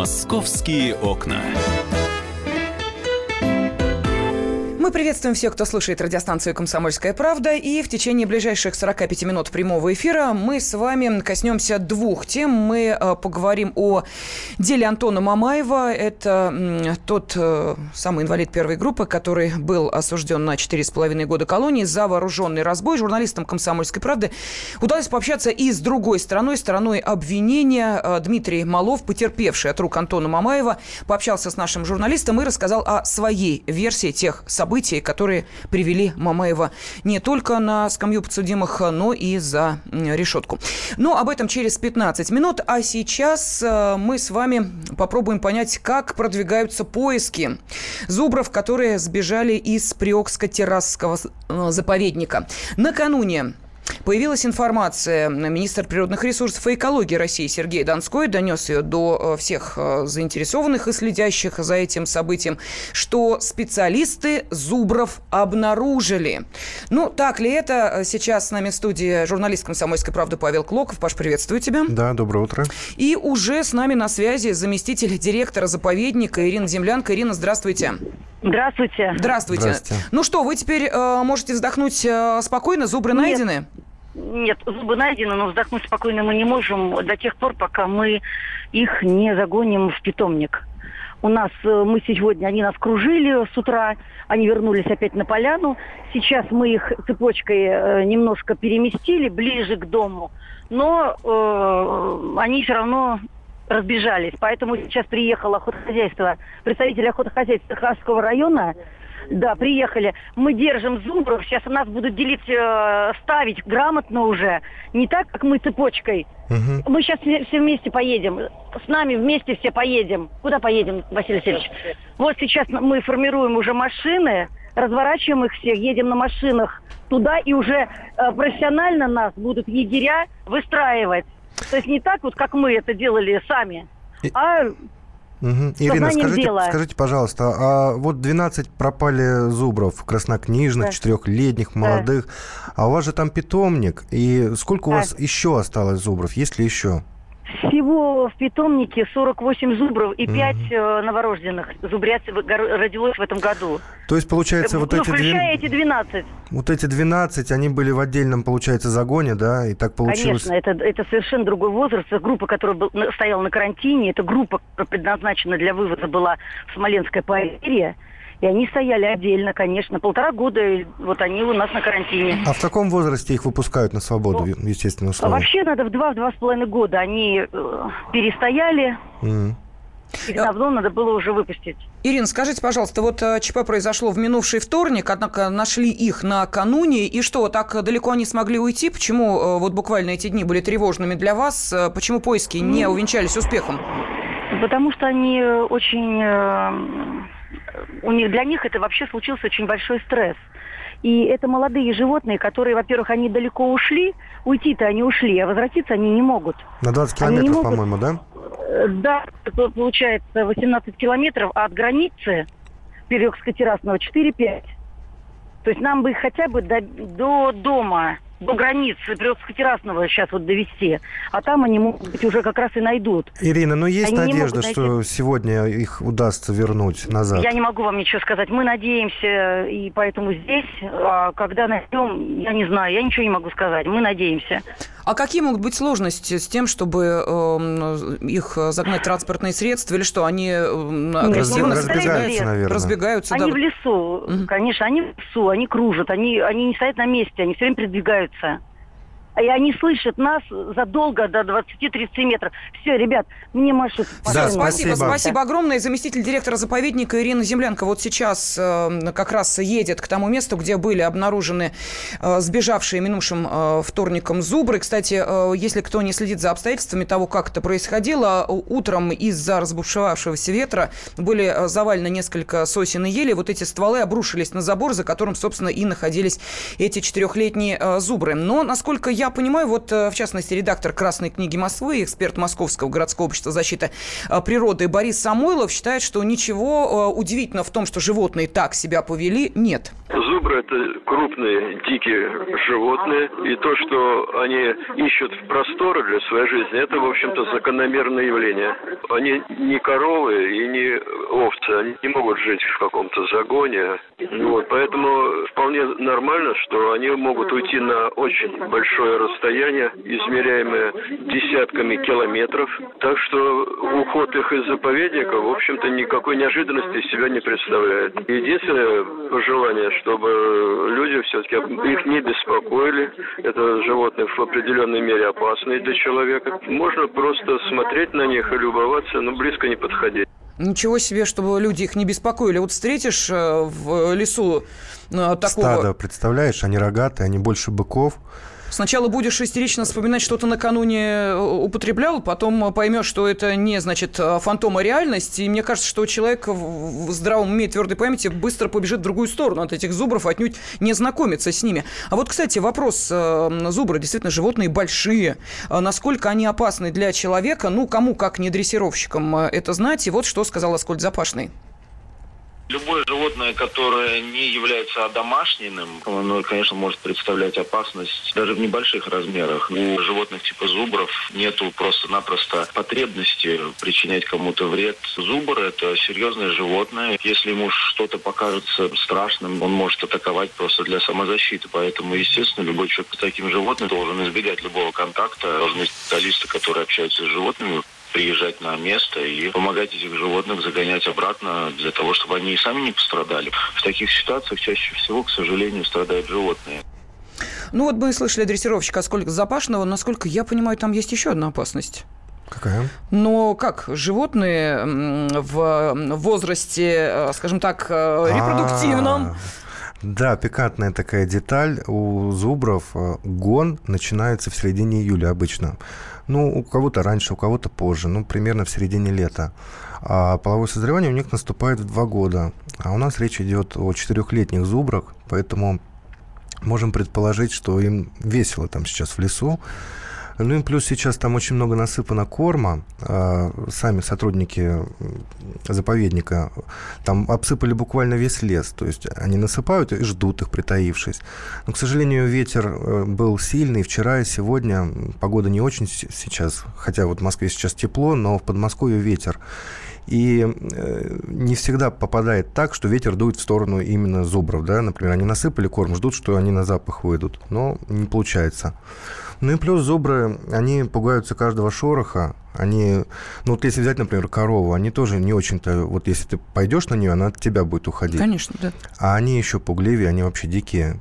Московские окна. Приветствуем всех, кто слушает радиостанцию «Комсомольская правда». И в течение ближайших 45 минут прямого эфира мы с вами коснемся двух тем. Мы э, поговорим о деле Антона Мамаева. Это тот э, самый инвалид первой группы, который был осужден на 4,5 года колонии за вооруженный разбой. Журналистам «Комсомольской правды» удалось пообщаться и с другой стороной, стороной обвинения. Э, Дмитрий Малов, потерпевший от рук Антона Мамаева, пообщался с нашим журналистом и рассказал о своей версии тех событий, событий, которые привели Мамаева не только на скамью подсудимых, но и за решетку. Но об этом через 15 минут. А сейчас э, мы с вами попробуем понять, как продвигаются поиски зубров, которые сбежали из Приокско-Террасского э, заповедника. Накануне Появилась информация. Министр природных ресурсов и экологии России Сергей Донской донес ее до э, всех э, заинтересованных и следящих за этим событием, что специалисты Зубров обнаружили. Ну, так ли это? Сейчас с нами в студии журналист «Комсомольской правды» Павел Клоков. Паш, приветствую тебя. Да, доброе утро. И уже с нами на связи заместитель директора заповедника Ирина Землянка. Ирина, здравствуйте. Здравствуйте. Здравствуйте. Здравствуйте. Ну что, вы теперь э, можете вздохнуть э, спокойно? Зубры Нет. найдены? Нет, зубы найдены, но вздохнуть спокойно мы не можем до тех пор, пока мы их не загоним в питомник. У нас, э, мы сегодня, они нас кружили с утра, они вернулись опять на поляну. Сейчас мы их цепочкой э, немножко переместили ближе к дому, но э, они все равно разбежались. Поэтому сейчас приехало охотохозяйство, представители охотохозяйства Хасского района, да, приехали. Мы держим зубров. Сейчас у нас будут делить, э, ставить грамотно уже. Не так, как мы цепочкой. Угу. Мы сейчас все, все вместе поедем. С нами вместе все поедем. Куда поедем, Василий Васильевич? Вот сейчас мы формируем уже машины, разворачиваем их всех, едем на машинах туда, и уже э, профессионально нас будут егеря выстраивать. То есть не так вот, как мы это делали сами, а Угу. Ирина, скажите, дела. скажите, пожалуйста, а вот 12 пропали зубров, краснокнижных, да. четырехлетних, молодых, да. а у вас же там питомник, и сколько у вас еще осталось зубров, есть ли еще? Всего в питомнике 48 зубров и 5 mm-hmm. новорожденных зубрят родилось в этом году. То есть, получается, вот ну, эти... Включая 2... эти 12. Вот эти 12, они были в отдельном, получается, загоне, да? И так получилось... Конечно, это, это совершенно другой возраст. Группа, которая был, стояла на карантине, это группа, которая предназначена для вывоза была в Смоленское поверье. И они стояли отдельно, конечно. Полтора года вот они у нас на карантине. А в каком возрасте их выпускают на свободу, ну, естественно, условиях? Вообще надо в два-два с половиной года. Они э, перестояли. Mm. Их давно надо было уже выпустить. Ирина, скажите, пожалуйста, вот э, ЧП произошло в минувший вторник, однако нашли их накануне, и что, так далеко они смогли уйти? Почему э, вот буквально эти дни были тревожными для вас? Э, почему поиски не увенчались успехом? Потому что они очень у них, для них это вообще случился очень большой стресс. И это молодые животные, которые, во-первых, они далеко ушли, уйти-то они ушли, а возвратиться они не могут. На 20 километров, могут... по-моему, да? Э, да, получается 18 километров, а от границы Перекско-Террасного 4-5. То есть нам бы хотя бы до, до дома до границы Приокско-Террасного сейчас вот довести, а там они, может быть, уже как раз и найдут. Ирина, но ну есть они надежда, что сегодня их удастся вернуть назад? Я не могу вам ничего сказать. Мы надеемся, и поэтому здесь, а когда найдем, я не знаю, я ничего не могу сказать. Мы надеемся. А какие могут быть сложности с тем, чтобы э, их загнать транспортные средства, или что, они э, агрессивно разбегаются, наверное. разбегаются? Они да. в лесу, угу. конечно, они в лесу, они кружат, они, они не стоят на месте, они все время передвигаются и они слышат нас задолго до 20-30 метров. Все, ребят, мне машут. Да, спасибо. Спасибо огромное. Заместитель директора заповедника Ирина Землянка вот сейчас э, как раз едет к тому месту, где были обнаружены э, сбежавшие минувшим э, вторником зубры. Кстати, э, если кто не следит за обстоятельствами того, как это происходило, утром из-за разбушевавшегося ветра были э, завалены несколько сосен и ели. Вот эти стволы обрушились на забор, за которым, собственно, и находились эти четырехлетние э, зубры. Но, насколько я понимаю, вот э, в частности редактор «Красной книги Москвы», эксперт Московского городского общества защиты э, природы Борис Самойлов считает, что ничего э, удивительного в том, что животные так себя повели, нет. Зуб зубры – это крупные дикие животные, и то, что они ищут просторы для своей жизни, это, в общем-то, закономерное явление. Они не коровы и не овцы, они не могут жить в каком-то загоне. Вот, поэтому вполне нормально, что они могут уйти на очень большое расстояние, измеряемое десятками километров. Так что уход их из заповедника, в общем-то, никакой неожиданности из себя не представляет. Единственное пожелание, чтобы люди все-таки их не беспокоили. Это животные в определенной мере опасные для человека. Можно просто смотреть на них и любоваться, но близко не подходить. Ничего себе, чтобы люди их не беспокоили. Вот встретишь э, в лесу э, такого... Стадо, представляешь, они рогатые, они больше быков. Сначала будешь истерично вспоминать, что ты накануне э, употреблял, потом поймешь, что это не, значит, э, фантома реальность. И мне кажется, что человек в здравом уме и твердой памяти быстро побежит в другую сторону от этих зубров, отнюдь не знакомится с ними. А вот, кстати, вопрос. Э, зубры действительно животные большие. Насколько они опасны для человека? Ну, кому, как не дрессировщикам, это знать. И вот что сказал Аскольд Запашный. Любое животное, которое не является домашним, оно, конечно, может представлять опасность даже в небольших размерах. У животных типа зубров нету просто-напросто потребности причинять кому-то вред. Зубр – это серьезное животное. Если ему что-то покажется страшным, он может атаковать просто для самозащиты. Поэтому, естественно, любой человек с таким животным должен избегать любого контакта. Должны специалисты, которые общаются с животными, приезжать на место и помогать этих животных загонять обратно для того, чтобы они и сами не пострадали. В таких ситуациях чаще всего, к сожалению, страдают животные. Ну вот мы слышали дрессировщика сколько Запашного. Насколько я понимаю, там есть еще одна опасность. Какая? Но как животные в возрасте, э, скажем так, э, репродуктивном, а, да, пикантная такая деталь. У зубров э, гон начинается в середине июля обычно. Ну, у кого-то раньше, у кого-то позже, ну, примерно в середине лета. А половое созревание у них наступает в два года. А у нас речь идет о четырехлетних зубрах, поэтому можем предположить, что им весело там сейчас в лесу. Ну и плюс сейчас там очень много насыпано корма. А, сами сотрудники заповедника там обсыпали буквально весь лес. То есть они насыпают и ждут их, притаившись. Но, к сожалению, ветер э, был сильный вчера и сегодня. Погода не очень сейчас. Хотя вот в Москве сейчас тепло, но в Подмосковье ветер. И э, не всегда попадает так, что ветер дует в сторону именно зубров. Да? Например, они насыпали корм, ждут, что они на запах выйдут. Но не получается. Ну и плюс зубры, они пугаются каждого шороха. Они, ну вот если взять, например, корову, они тоже не очень-то, вот если ты пойдешь на нее, она от тебя будет уходить. Конечно, да. А они еще пугливее, они вообще дикие.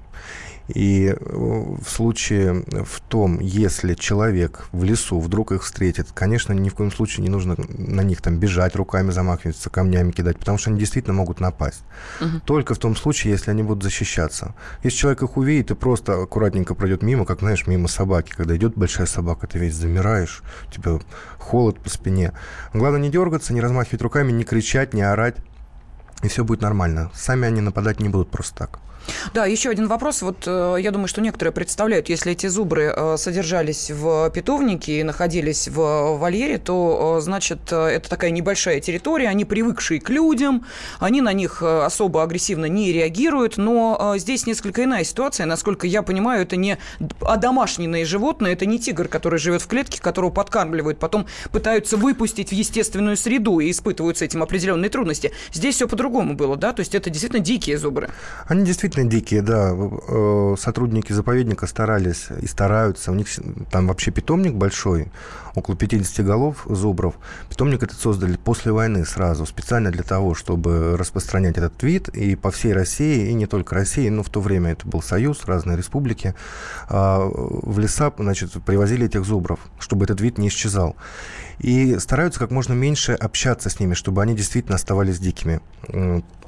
И э, в случае в том, если человек в лесу вдруг их встретит, конечно, ни в коем случае не нужно на них там бежать, руками замахиваться, камнями кидать, потому что они действительно могут напасть. Угу. Только в том случае, если они будут защищаться. Если человек их увидит и просто аккуратненько пройдет мимо, как, знаешь, мимо собаки, когда идет большая собака, ты весь замираешь, у тебя холод по спине. Главное не дергаться, не размахивать руками, не кричать, не орать, и все будет нормально. Сами они нападать не будут просто так. Да, еще один вопрос. Вот э, я думаю, что некоторые представляют, если эти зубры э, содержались в питомнике и находились в вольере, то, э, значит, это такая небольшая территория, они привыкшие к людям, они на них особо агрессивно не реагируют, но здесь несколько иная ситуация. Насколько я понимаю, это не одомашненные животные, это не тигр, который живет в клетке, которого подкармливают, потом пытаются выпустить в естественную среду и испытывают с этим определенные трудности. Здесь все по-другому было, да? То есть это действительно дикие зубры. Они действительно действительно дикие, да. Э, сотрудники заповедника старались и стараются. У них там вообще питомник большой, около 50 голов зубров. Питомник этот создали после войны сразу, специально для того, чтобы распространять этот вид и по всей России, и не только России, но в то время это был Союз, разные республики. А, в леса, значит, привозили этих зубров, чтобы этот вид не исчезал и стараются как можно меньше общаться с ними, чтобы они действительно оставались дикими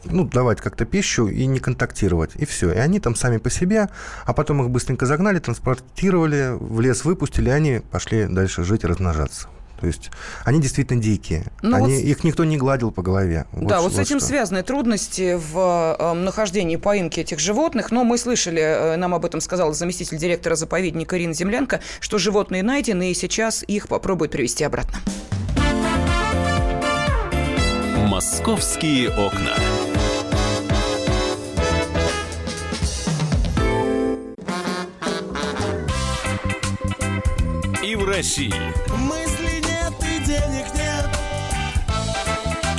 ну, давать как-то пищу и не контактировать. И все. И они там сами по себе, а потом их быстренько загнали, транспортировали, в лес выпустили, и они пошли дальше жить и размножаться. То есть они действительно дикие. Ну, они, вот... Их никто не гладил по голове. Вот, да, вот, вот с этим что. связаны трудности в э, нахождении поимки этих животных. Но мы слышали, э, нам об этом сказал заместитель директора заповедника Ирина Землянка, что животные найдены, и сейчас их попробуют привести обратно. Московские окна. И в России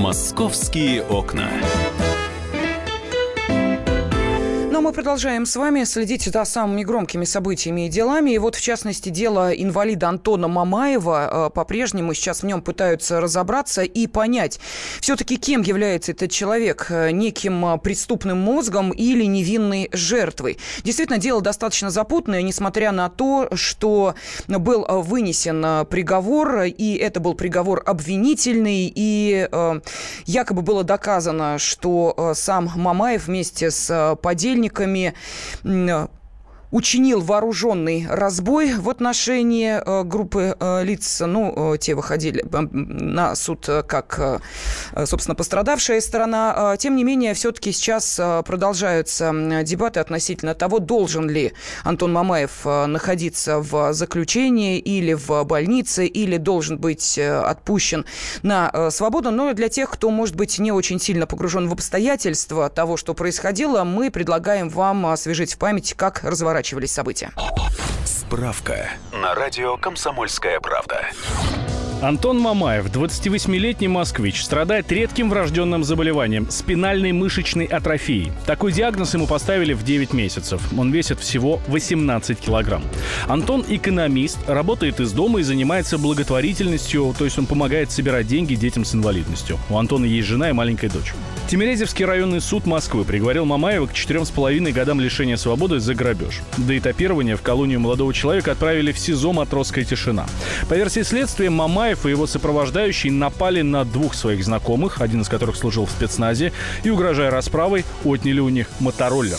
«Московские окна». Мы продолжаем с вами следить за самыми громкими событиями и делами. И вот, в частности, дело инвалида Антона Мамаева. Э, по-прежнему сейчас в нем пытаются разобраться и понять, все-таки кем является этот человек, э, неким э, преступным мозгом или невинной жертвой. Действительно, дело достаточно запутанное, несмотря на то, что был вынесен приговор, и это был приговор обвинительный, и якобы было доказано, что сам Мамаев вместе с подельником сотрудниками учинил вооруженный разбой в отношении э, группы э, лиц. Ну, э, те выходили на суд как, собственно, пострадавшая сторона. Тем не менее, все-таки сейчас продолжаются дебаты относительно того, должен ли Антон Мамаев находиться в заключении или в больнице, или должен быть отпущен на свободу. Но для тех, кто, может быть, не очень сильно погружен в обстоятельства того, что происходило, мы предлагаем вам освежить в памяти, как разворачиваться разворачивались события. Справка на радио «Комсомольская правда». Антон Мамаев, 28-летний москвич, страдает редким врожденным заболеванием – спинальной мышечной атрофией. Такой диагноз ему поставили в 9 месяцев. Он весит всего 18 килограмм. Антон – экономист, работает из дома и занимается благотворительностью, то есть он помогает собирать деньги детям с инвалидностью. У Антона есть жена и маленькая дочь. Тимирязевский районный суд Москвы приговорил Мамаева к 4,5 годам лишения свободы за грабеж. До этапирования в колонию молодого человека отправили в СИЗО «Матросская тишина». По версии следствия, Мамаев и его сопровождающие напали на двух своих знакомых, один из которых служил в спецназе, и, угрожая расправой, отняли у них мотороллер.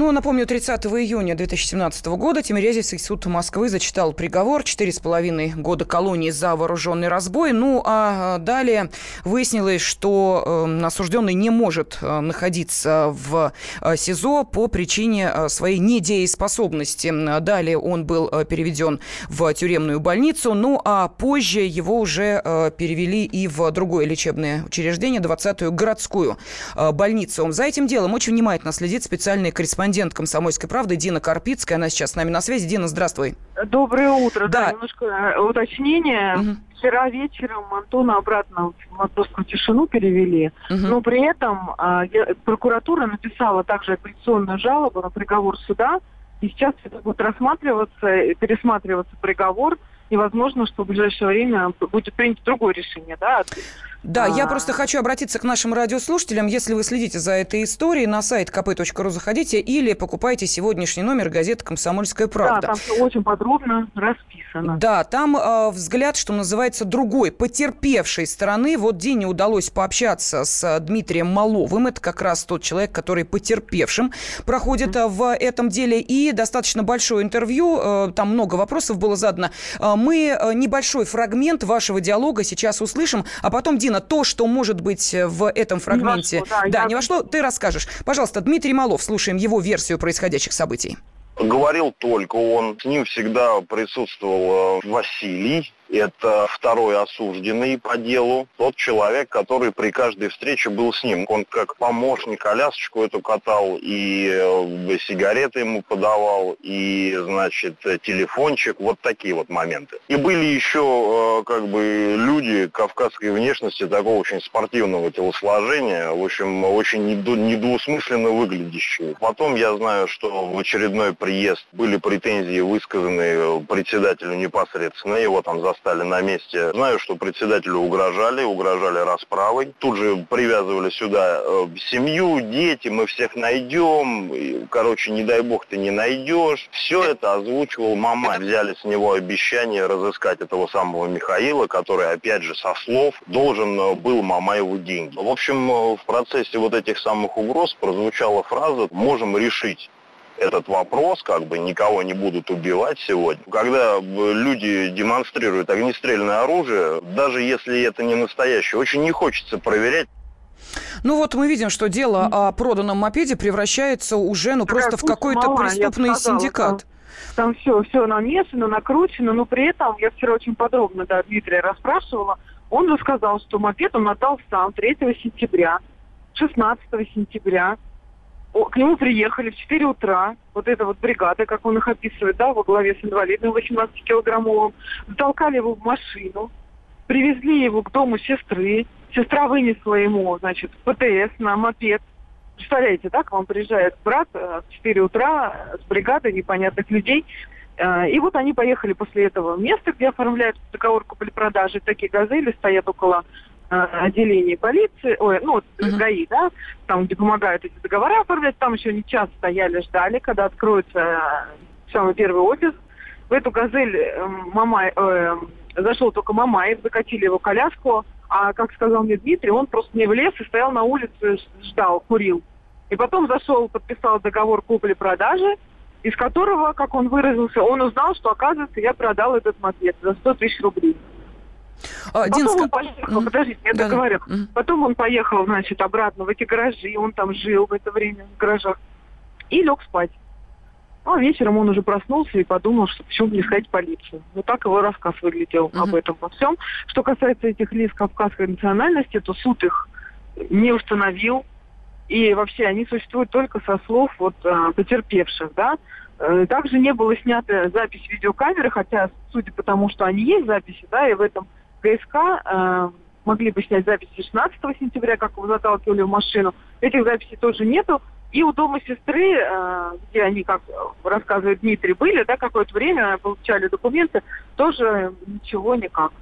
Ну, напомню, 30 июня 2017 года Тимирязевский суд Москвы зачитал приговор 4,5 года колонии за вооруженный разбой. Ну, а далее выяснилось, что э, осужденный не может э, находиться в э, СИЗО по причине своей недееспособности. Далее он был переведен в тюремную больницу, ну, а позже его уже перевели и в другое лечебное учреждение, 20-ю городскую больницу. За этим делом очень внимательно следит специальный корреспондент корреспондент «Комсомольской правды» Дина Карпицкая. Она сейчас с нами на связи. Дина, здравствуй. Доброе утро. Да, да немножко э, уточнение. Угу. Вчера вечером Антона обратно в матросскую тишину перевели, угу. но при этом а, я, прокуратура написала также апелляционную жалобу на приговор суда, и сейчас это будет рассматриваться, пересматриваться приговор, и возможно, что в ближайшее время будет принято другое решение, да, да, я а. просто хочу обратиться к нашим радиослушателям. Если вы следите за этой историей, на сайт kp.ru заходите или покупайте сегодняшний номер газеты «Комсомольская правда». Да, там все очень подробно расписано. Да, там э, взгляд, что называется, другой, потерпевшей стороны. Вот Дине удалось пообщаться с Дмитрием Маловым. Это как раз тот человек, который потерпевшим проходит mm-hmm. в этом деле. И достаточно большое интервью, э, там много вопросов было задано. Э, мы небольшой фрагмент вашего диалога сейчас услышим, а потом, Дина, то, что может быть э, в этом фрагменте... Не вошло, да, да я... не вошло, ты расскажешь. Пожалуйста, Дмитрий Малов, слушаем его версию происходящих событий. Говорил только он. С ним всегда присутствовал э, Василий, это второй осужденный по делу, тот человек, который при каждой встрече был с ним. Он как помощник колясочку эту катал, и э, сигареты ему подавал, и, значит, телефончик, вот такие вот моменты. И были еще, э, как бы, люди кавказской внешности, такого очень спортивного телосложения, в общем, очень недвусмысленно выглядящие. Потом я знаю, что в очередной приезд были претензии высказаны председателю непосредственно, его там за застали на месте. Знаю, что председателю угрожали, угрожали расправой. Тут же привязывали сюда э, семью, дети, мы всех найдем. Короче, не дай бог ты не найдешь. Все это озвучивал мама. Взяли с него обещание разыскать этого самого Михаила, который, опять же, со слов должен э, был Мамаеву деньги. В общем, э, в процессе вот этих самых угроз прозвучала фраза «можем решить» этот вопрос, как бы никого не будут убивать сегодня. Когда люди демонстрируют огнестрельное оружие, даже если это не настоящее, очень не хочется проверять, ну вот мы видим, что дело о проданном мопеде превращается уже ну просто в какой-то преступный синдикат. Там, там все, все намешано, накручено, но при этом я вчера очень подробно да, Дмитрия расспрашивала. Он же сказал, что мопед он отдал сам 3 сентября, 16 сентября. К нему приехали в 4 утра, вот эта вот бригада, как он их описывает, да, во главе с инвалидом 18-килограммовым, затолкали его в машину, привезли его к дому сестры, Сестра вынесла ему, значит, ПТС на мопед. Представляете, да, к вам приезжает брат э, в 4 утра с бригадой непонятных людей. Э, и вот они поехали после этого в место, где оформляют договор купли-продажи. Такие газели стоят около э, отделений полиции, ой, ну, uh-huh. ГАИ, да, там, где помогают эти договора оформлять. Там еще не час стояли, ждали, когда откроется самый первый офис. В эту газель э, мама, э, зашел только Мамаев, закатили его коляску, а, как сказал мне Дмитрий, он просто не влез и стоял на улице, ждал, курил. И потом зашел, подписал договор купли-продажи, из которого, как он выразился, он узнал, что, оказывается, я продал этот мопед за 100 тысяч рублей. А, Потом Динска... он поехал, подождите, я да, договорю. Mm. Потом он поехал, значит, обратно в эти гаражи, он там жил в это время в гаражах, и лег спать. А вечером он уже проснулся и подумал, что почему бы не сказать полицию. Вот так его рассказ выглядел uh-huh. об этом во всем. Что касается этих лиц кавказской национальности, то суд их не установил. И вообще они существуют только со слов вот, э, потерпевших, да. Э, также не было снято запись видеокамеры, хотя, судя по тому, что они есть записи, да, и в этом ГСК э, могли бы снять записи 16 сентября, как его заталкивали в машину. Этих записей тоже нету. И у дома сестры, э, где они, как рассказывает Дмитрий, были, да, какое-то время получали документы, тоже ничего никак.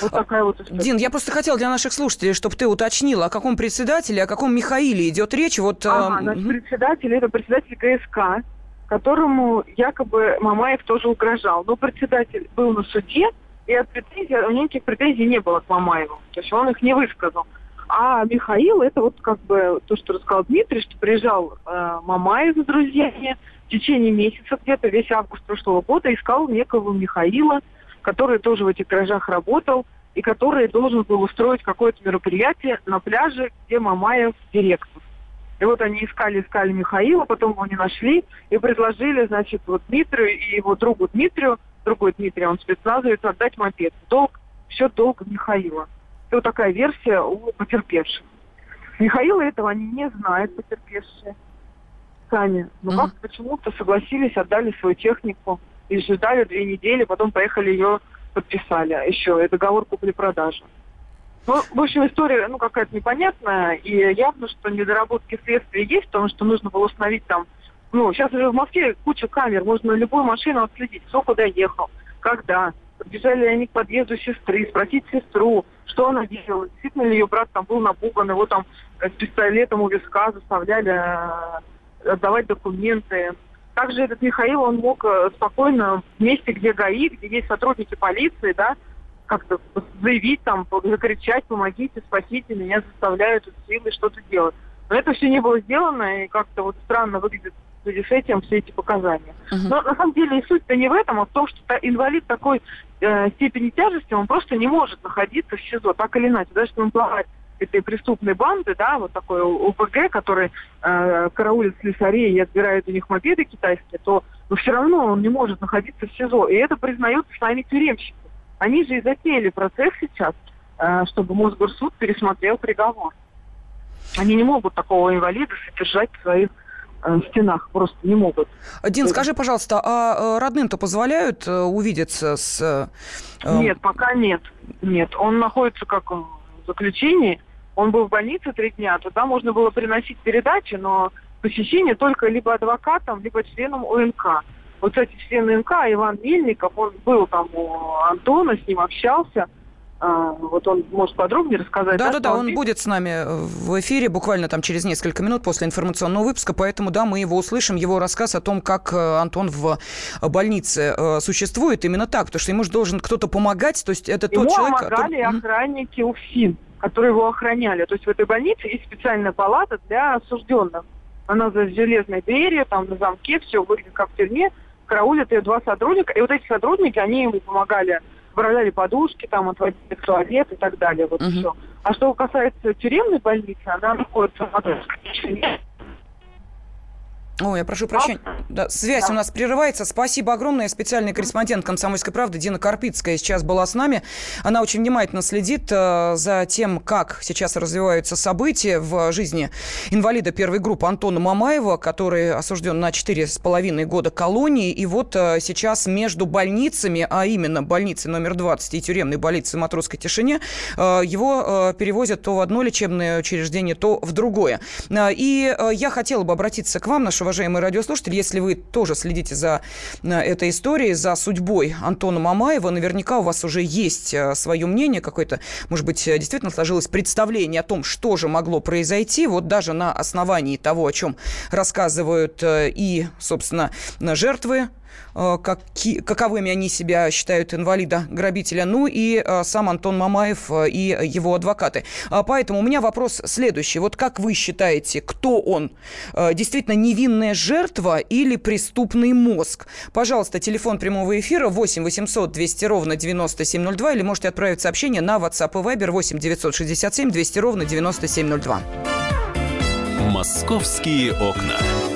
Вот такая вот история. Дин, я просто хотела для наших слушателей, чтобы ты уточнила, о каком председателе, о каком Михаиле идет речь. Вот, э, ага, значит, председатель, это председатель ГСК, которому якобы Мамаев тоже угрожал. Но председатель был на суде, и от претензий, у никаких претензий не было к Мамаеву. То есть он их не высказал. А Михаил, это вот как бы то, что рассказал Дмитрий, что приезжал э, Мамаев с друзьями в течение месяца, где-то весь август прошлого года, искал некого Михаила, который тоже в этих гаражах работал, и который должен был устроить какое-то мероприятие на пляже, где Мамаев директор. И вот они искали, искали Михаила, потом его не нашли и предложили, значит, вот Дмитрию и его другу Дмитрию, другой Дмитрий, он спецназовец, отдать мопед. Долг, все долг Михаила. Это вот такая версия у потерпевших. Михаила этого они не знают, потерпевшие сами. Но mm-hmm. как почему-то согласились, отдали свою технику и ждали две недели, потом поехали ее подписали. Еще и договор купли-продажи. Ну, в общем, история, ну, какая-то непонятная, и явно, что недоработки следствия есть, потому что нужно было установить там, ну, сейчас уже в Москве куча камер, можно любую машину отследить, кто куда ехал, когда, Подбежали они к подъезду сестры, спросить сестру, что она делала. Действительно ли ее брат там был напуган, его там с пистолетом у виска заставляли э, отдавать документы. Также этот Михаил, он мог э, спокойно в месте, где ГАИ, где есть сотрудники полиции, да, как-то заявить там, закричать, помогите, спасите, меня заставляют силы что-то делать. Но это все не было сделано, и как-то вот странно выглядит связи с этим все эти показания. Uh-huh. Но на самом деле и суть-то не в этом, а в том, что инвалид такой э, степени тяжести, он просто не может находиться в СИЗО, так или иначе. Даже если он плавает этой преступной банды, да, вот такой ОПГ, который э, караулит слесарей и отбирает у них мопеды китайские, то но все равно он не может находиться в СИЗО. И это признают сами тюремщики. Они же и затеяли процесс сейчас, э, чтобы Мосгорсуд пересмотрел приговор. Они не могут такого инвалида содержать в своих в стенах просто не могут. Дин, скажи, пожалуйста, а э, родным-то позволяют э, увидеться с... Нет, пока нет. Нет, он находится как в заключении. Он был в больнице три дня, туда можно было приносить передачи, но посещение только либо адвокатом, либо членом ОНК. Вот, кстати, член ОНК Иван Мельников, он был там у Антона, с ним общался – вот он может подробнее рассказать. Да, да, да, он будет с нами в эфире буквально там через несколько минут после информационного выпуска, поэтому да, мы его услышим, его рассказ о том, как э, Антон в больнице э, существует именно так, потому что ему же должен кто-то помогать, то есть это ему тот человек... Ему помогали который... охранники УФСИН, которые его охраняли. То есть в этой больнице есть специальная палата для осужденных. она за железной дверью, там на замке, все выглядит как в тюрьме, караулят ее два сотрудника, и вот эти сотрудники, они ему помогали, выправляли подушки, там, отводили в туалет и так далее, вот uh-huh. все. А что касается тюремной больницы, она находится в Матросской Ой, я прошу прощения. Да, связь да. у нас прерывается. Спасибо огромное. Специальный корреспондент «Комсомольской правды» Дина Карпицкая сейчас была с нами. Она очень внимательно следит э, за тем, как сейчас развиваются события в жизни инвалида первой группы Антона Мамаева, который осужден на 4,5 года колонии. И вот э, сейчас между больницами, а именно больницей номер 20 и тюремной больницей Матросской тишине, э, его перевозят то в одно лечебное учреждение, то в другое. И я хотела бы обратиться к вам, нашего уважаемые радиослушатели, если вы тоже следите за э, этой историей, за судьбой Антона Мамаева, наверняка у вас уже есть э, свое мнение какое-то, может быть, э, действительно сложилось представление о том, что же могло произойти, вот даже на основании того, о чем рассказывают и, собственно, жертвы каки, каковыми они себя считают инвалида-грабителя, ну и э, сам Антон Мамаев э, и его адвокаты. А поэтому у меня вопрос следующий. Вот как вы считаете, кто он? Действительно невинная жертва или преступный мозг? Пожалуйста, телефон прямого эфира 8 800 200 ровно 9702 или можете отправить сообщение на WhatsApp и Viber 8 967 200 ровно 9702. Московские окна.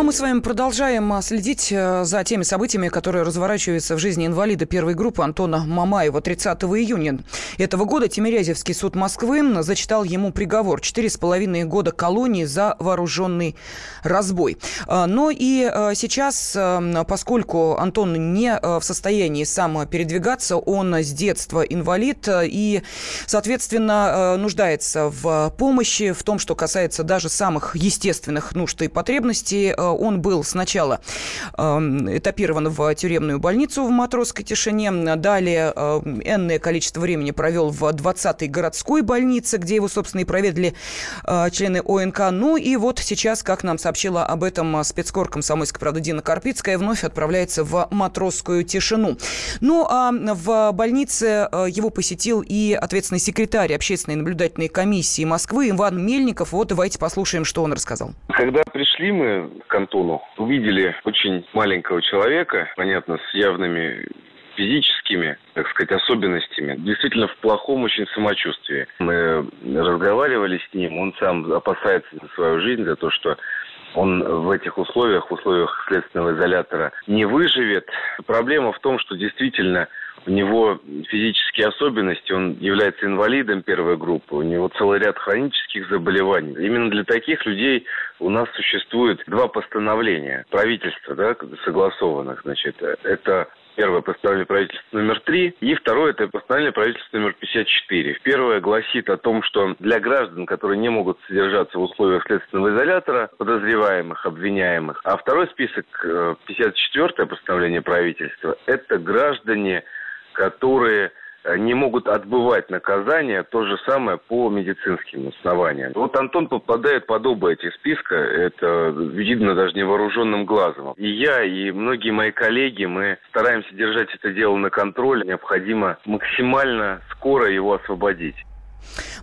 Ну а мы с вами продолжаем а, следить э, за теми событиями, которые разворачиваются в жизни инвалида первой группы Антона Мамаева. 30 июня этого года Тимирязевский суд Москвы зачитал ему приговор. Четыре с половиной года колонии за вооруженный разбой. А, но и э, сейчас, э, поскольку Антон не в состоянии сам передвигаться, он с детства инвалид и, соответственно, нуждается в помощи, в том, что касается даже самых естественных нужд и потребностей, он был сначала эм, этапирован в тюремную больницу в Матросской тишине, далее э, энное количество времени провел в 20-й городской больнице, где его, собственно, и проведли э, члены ОНК. Ну и вот сейчас, как нам сообщила об этом спецкор комсомольской правды Дина Карпицкая, вновь отправляется в Матросскую тишину. Ну а в больнице его посетил и ответственный секретарь общественной наблюдательной комиссии Москвы Иван Мельников. Вот давайте послушаем, что он рассказал. Когда пришли мы к Антону, увидели очень маленького человека, понятно, с явными физическими, так сказать, особенностями, действительно в плохом очень самочувствии. Мы разговаривали с ним, он сам опасается за свою жизнь, за то, что он в этих условиях, в условиях следственного изолятора не выживет. Проблема в том, что действительно у него физические особенности, он является инвалидом первой группы, у него целый ряд хронических заболеваний. Именно для таких людей у нас существует два постановления правительства, да, согласованных. Значит, это Первое постановление правительства номер 3 и второе это постановление правительства номер 54. Первое гласит о том, что для граждан, которые не могут содержаться в условиях следственного изолятора, подозреваемых, обвиняемых, а второй список, 54 э, постановление правительства, это граждане, которые э, не могут отбывать наказание, то же самое по медицинским основаниям. Вот Антон попадает под оба эти списка, это видно даже невооруженным глазом. И я, и многие мои коллеги, мы стараемся держать это дело на контроле, необходимо максимально скоро его освободить.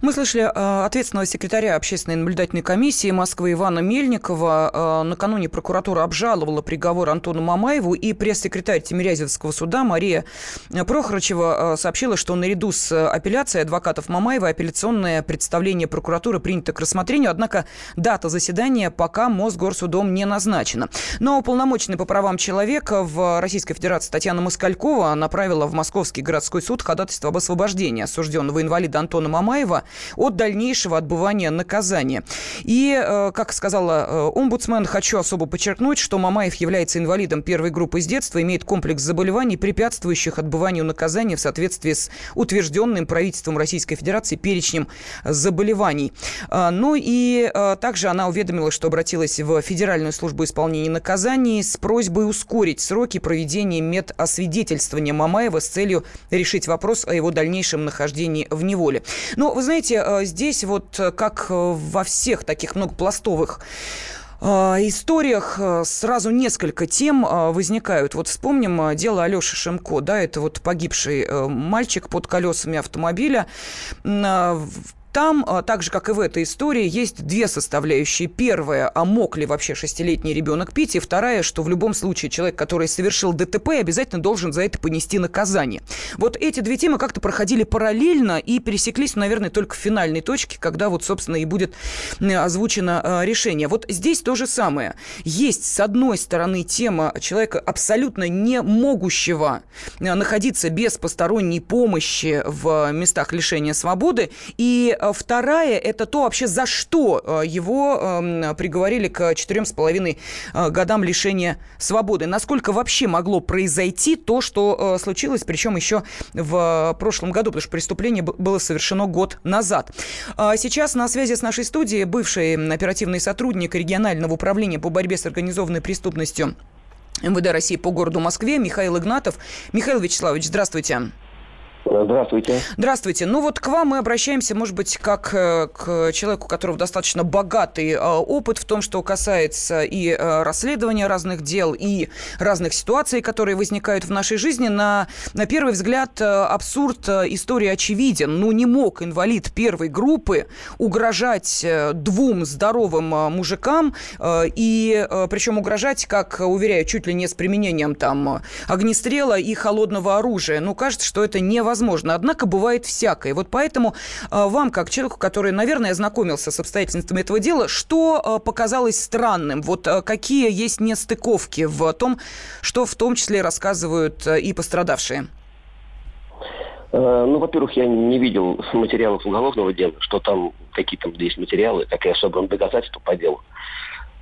Мы слышали э, ответственного секретаря общественной наблюдательной комиссии Москвы Ивана Мельникова. Э, накануне прокуратура обжаловала приговор Антону Мамаеву, и пресс-секретарь Тимирязевского суда Мария Прохорочева э, сообщила, что наряду с апелляцией адвокатов Мамаева апелляционное представление прокуратуры принято к рассмотрению, однако дата заседания пока Мосгорсудом не назначена. Но уполномоченный по правам человека в Российской Федерации Татьяна Москалькова направила в Московский городской суд ходатайство об освобождении осужденного инвалида Антона Мамаева Мамаева от дальнейшего отбывания наказания. И, э, как сказала э, омбудсмен, хочу особо подчеркнуть, что Мамаев является инвалидом первой группы с детства, имеет комплекс заболеваний, препятствующих отбыванию наказания в соответствии с утвержденным правительством Российской Федерации перечнем заболеваний. А, ну и также она уведомила, что обратилась в Федеральную службу исполнения наказаний с просьбой ускорить сроки проведения медосвидетельствования Мамаева с целью решить вопрос о его дальнейшем нахождении в неволе. Но, вы знаете, а, здесь вот как во всех таких многопластовых историях сразу несколько тем возникают. Вот вспомним дело Алеши Шемко, да, это вот погибший мальчик под колесами автомобиля. Там, а, так же, как и в этой истории, есть две составляющие. Первая, а мог ли вообще шестилетний ребенок пить? И вторая, что в любом случае человек, который совершил ДТП, обязательно должен за это понести наказание. Вот эти две темы как-то проходили параллельно и пересеклись, наверное, только в финальной точке, когда вот, собственно, и будет озвучено а, решение. Вот здесь то же самое. Есть, с одной стороны, тема человека абсолютно не могущего а, находиться без посторонней помощи в местах лишения свободы, и вторая – это то вообще, за что э, его эм, приговорили к четырем с половиной э, годам лишения свободы. Насколько вообще могло произойти то, что случилось, причем еще в прошлом году, потому что преступление было совершено год назад. А сейчас на связи с нашей студией бывший оперативный сотрудник регионального управления по борьбе с организованной преступностью МВД России по городу Москве Михаил Игнатов. Михаил Вячеславович, здравствуйте. Здравствуйте. Здравствуйте. Ну вот к вам мы обращаемся, может быть, как э, к человеку, у которого достаточно богатый э, опыт в том, что касается и э, расследования разных дел, и разных ситуаций, которые возникают в нашей жизни. На, на первый взгляд абсурд истории очевиден. Ну не мог инвалид первой группы угрожать двум здоровым мужикам, и причем угрожать, как уверяю, чуть ли не с применением там огнестрела и холодного оружия. Ну кажется, что это невозможно невозможно. Однако бывает всякое. Вот поэтому а, вам, как человеку, который, наверное, ознакомился с обстоятельствами этого дела, что а, показалось странным? Вот а, какие есть нестыковки в том, что в том числе рассказывают и пострадавшие? Э, ну, во-первых, я не видел материалов уголовного дела, что там какие там есть материалы, как и особым доказательства по делу.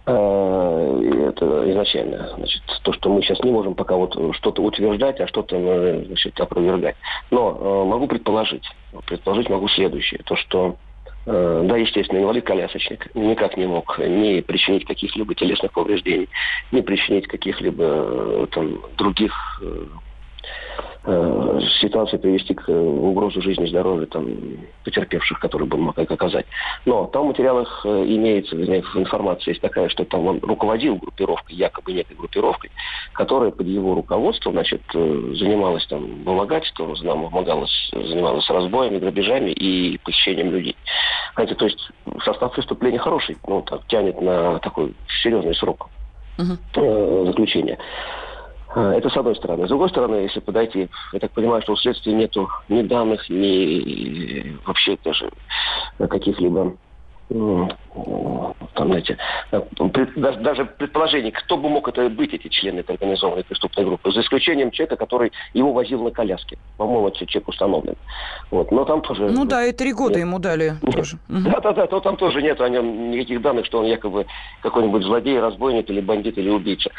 Э, это изначально. Значит, то, что мы сейчас не можем пока вот что-то утверждать, а что-то э, значит, опровергать. Но э, могу предположить, предположить могу следующее. То, что да, естественно, инвалид-колясочник никак не мог ни причинить каких-либо телесных повреждений, ни причинить каких-либо там, других э, ситуации привести к э, угрозу жизни и здоровья там, потерпевших, которые бы мог оказать. Но там в материалах э, имеется, информация есть такая, что там он руководил группировкой, якобы некой группировкой, которая под его руководством значит, э, занималась там вымогательством, помогалась, занималась разбоями, грабежами и похищением людей. Знаете, то есть состав преступления хороший, ну, так, тянет на такой серьезный срок uh-huh. заключения. А, это с одной стороны. С другой стороны, если подойти, я так понимаю, что у следствия нету ни данных, ни вообще даже каких-либо там, знаете, даже, даже предположений, кто бы мог это быть, эти члены этой организованной преступной группы, за исключением человека, который его возил на коляске. По-моему, этот человек установлен. Вот. Но там тоже... Ну да, и три года нет. ему дали тоже. Да-да-да, то там тоже нет о нем никаких данных, что он якобы какой-нибудь злодей, разбойник или бандит или убийца.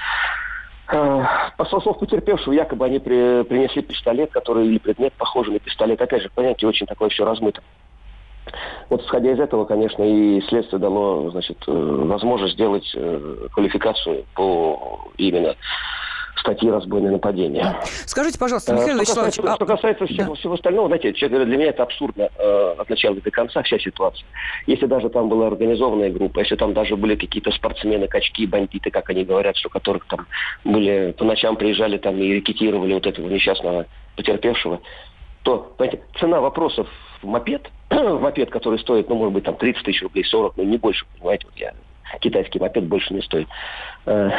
Э, по слов потерпевшего, якобы они при, принесли пистолет, который или предмет похожий на пистолет. Опять же, понятие очень такое все размыто. Вот исходя из этого, конечно, и следствие дало значит, э, возможность сделать э, квалификацию по именно статьи разбойное нападение. Скажите, пожалуйста, э, Михаил что Вячеславович... Касается, а... Что касается всего, да. всего остального, знаете, честно говоря, для меня это абсурдно э, от начала до конца вся ситуация. Если даже там была организованная группа, если там даже были какие-то спортсмены, качки, бандиты, как они говорят, что которых там были, по ночам приезжали там и рекетировали вот этого несчастного потерпевшего, то, понимаете, цена вопросов в мопед, в мопед, который стоит, ну, может быть, там 30 тысяч рублей, 40, но не больше, понимаете, вот я китайский мопед больше не стоит, э,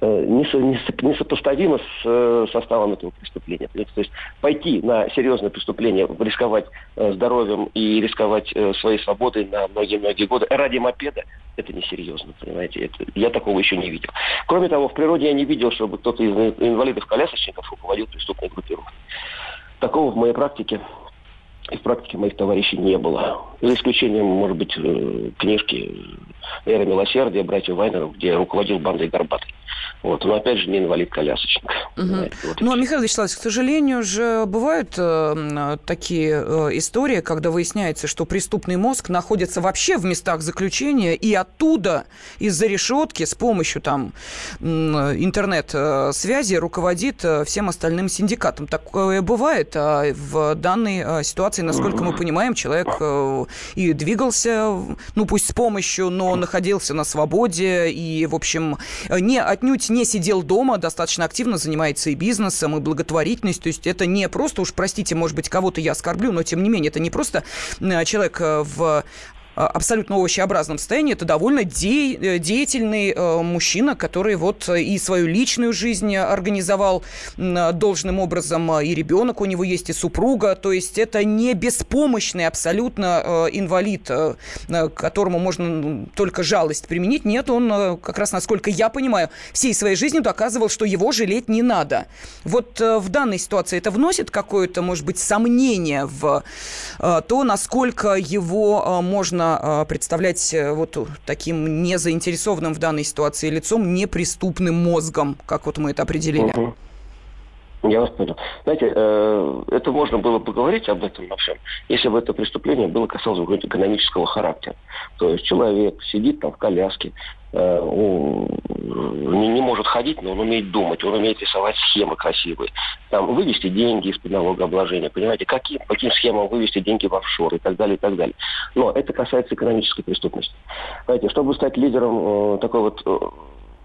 несопоставимо с э, составом этого преступления. То есть пойти на серьезное преступление, рисковать здоровьем и рисковать своей свободой на многие-многие годы ради мопеда, это несерьезно, понимаете. Это, я такого еще не видел. Кроме того, в природе я не видел, чтобы кто-то из инвалидов-колясочников руководил преступной группировкой. Такого в моей практике И в практике моих товарищей не было. За исключением, может быть, э, книжки «Эра милосердия» братьев Вайнеров, где руководил бандой Горбатый. Вот. Но опять же не инвалид-колясочник. Угу. Вот ну, Михаил Вячеславович, к сожалению же, бывают э, такие э, истории, когда выясняется, что преступный мозг находится вообще в местах заключения, и оттуда, из-за решетки, с помощью там интернет-связи руководит э, всем остальным синдикатом. Такое бывает. А в данной э, ситуации, насколько мы понимаем, человек э, и двигался, ну, пусть с помощью, но находился на свободе и, в общем, не отнюдь не сидел дома, достаточно активно занимается и бизнесом, и благотворительностью. То есть это не просто, уж простите, может быть, кого-то я оскорблю, но тем не менее, это не просто э, человек э, в абсолютно овощеобразном состоянии, это довольно де- э, деятельный э, мужчина, который вот и свою личную жизнь организовал э, должным образом, и ребенок у него есть, и супруга, то есть это не беспомощный абсолютно э, инвалид, э, которому можно только жалость применить. Нет, он, э, как раз насколько я понимаю, всей своей жизнью доказывал, что его жалеть не надо. Вот э, в данной ситуации это вносит какое-то, может быть, сомнение в э, то, насколько его э, можно а, представлять э, вот таким незаинтересованным в данной ситуации лицом, неприступным мозгом, как вот мы это определили. Угу. Я вас понял. Знаете, э, это можно было поговорить об этом всем, если бы это преступление было касалось какого-то экономического характера. То есть человек сидит там в коляске, э, он не, не может ходить, но он умеет думать, он умеет рисовать схемы красивые. Там вывести деньги из-под налогообложения, понимаете, каким, каким схемам вывести деньги в офшор и так далее, и так далее. Но это касается экономической преступности. Знаете, чтобы стать лидером э, такой вот э,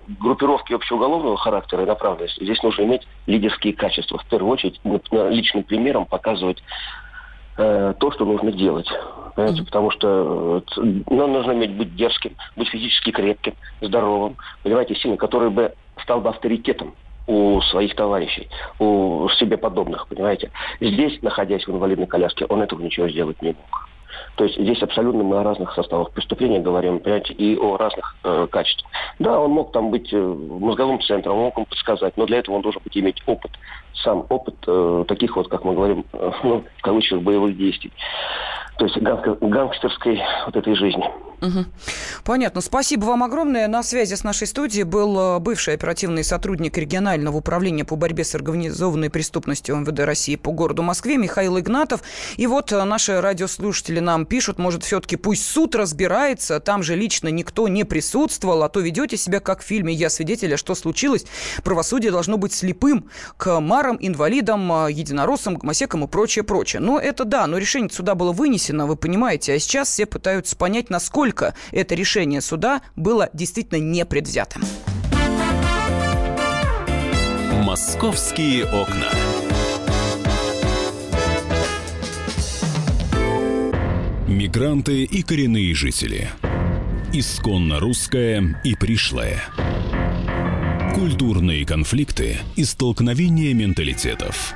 группировки общеуголовного характера и направленности, здесь нужно иметь лидерские качества. В первую очередь, личным примером показывать э, то, что нужно делать. Понимаете? Mm-hmm. Потому что э, нам нужно иметь быть дерзким, быть физически крепким, здоровым, понимаете, сильным, который бы стал бы авторитетом у своих товарищей, у себе подобных, понимаете. Здесь, находясь в инвалидной коляске, он этого ничего сделать не мог. То есть здесь абсолютно мы о разных составах преступления говорим, понимаете, и о разных э, качествах. Да, он мог там быть э, мозговым центром, он мог им подсказать, но для этого он должен быть иметь опыт, сам опыт э, таких вот, как мы говорим, э, ну, в кавычках, боевых действий то есть гангстерской вот этой жизни. Понятно. Спасибо вам огромное. На связи с нашей студией был э, бывший оперативный сотрудник регионального управления по борьбе с организованной преступностью МВД России по городу Москве Михаил Игнатов. И вот э, наши радиослушатели нам пишут, может, все-таки пусть суд разбирается, там же лично никто не присутствовал, а то ведете себя как в фильме «Я свидетель», а что случилось. Правосудие должно быть слепым к марам, инвалидам, э, единороссам, гомосекам и прочее, прочее. Но это да, но решение суда было вынесено, вы понимаете, а сейчас все пытаются понять, насколько насколько это решение суда было действительно непредвзятым. «Московские окна». Мигранты и коренные жители. Исконно русская и пришлая. Культурные конфликты и столкновения менталитетов.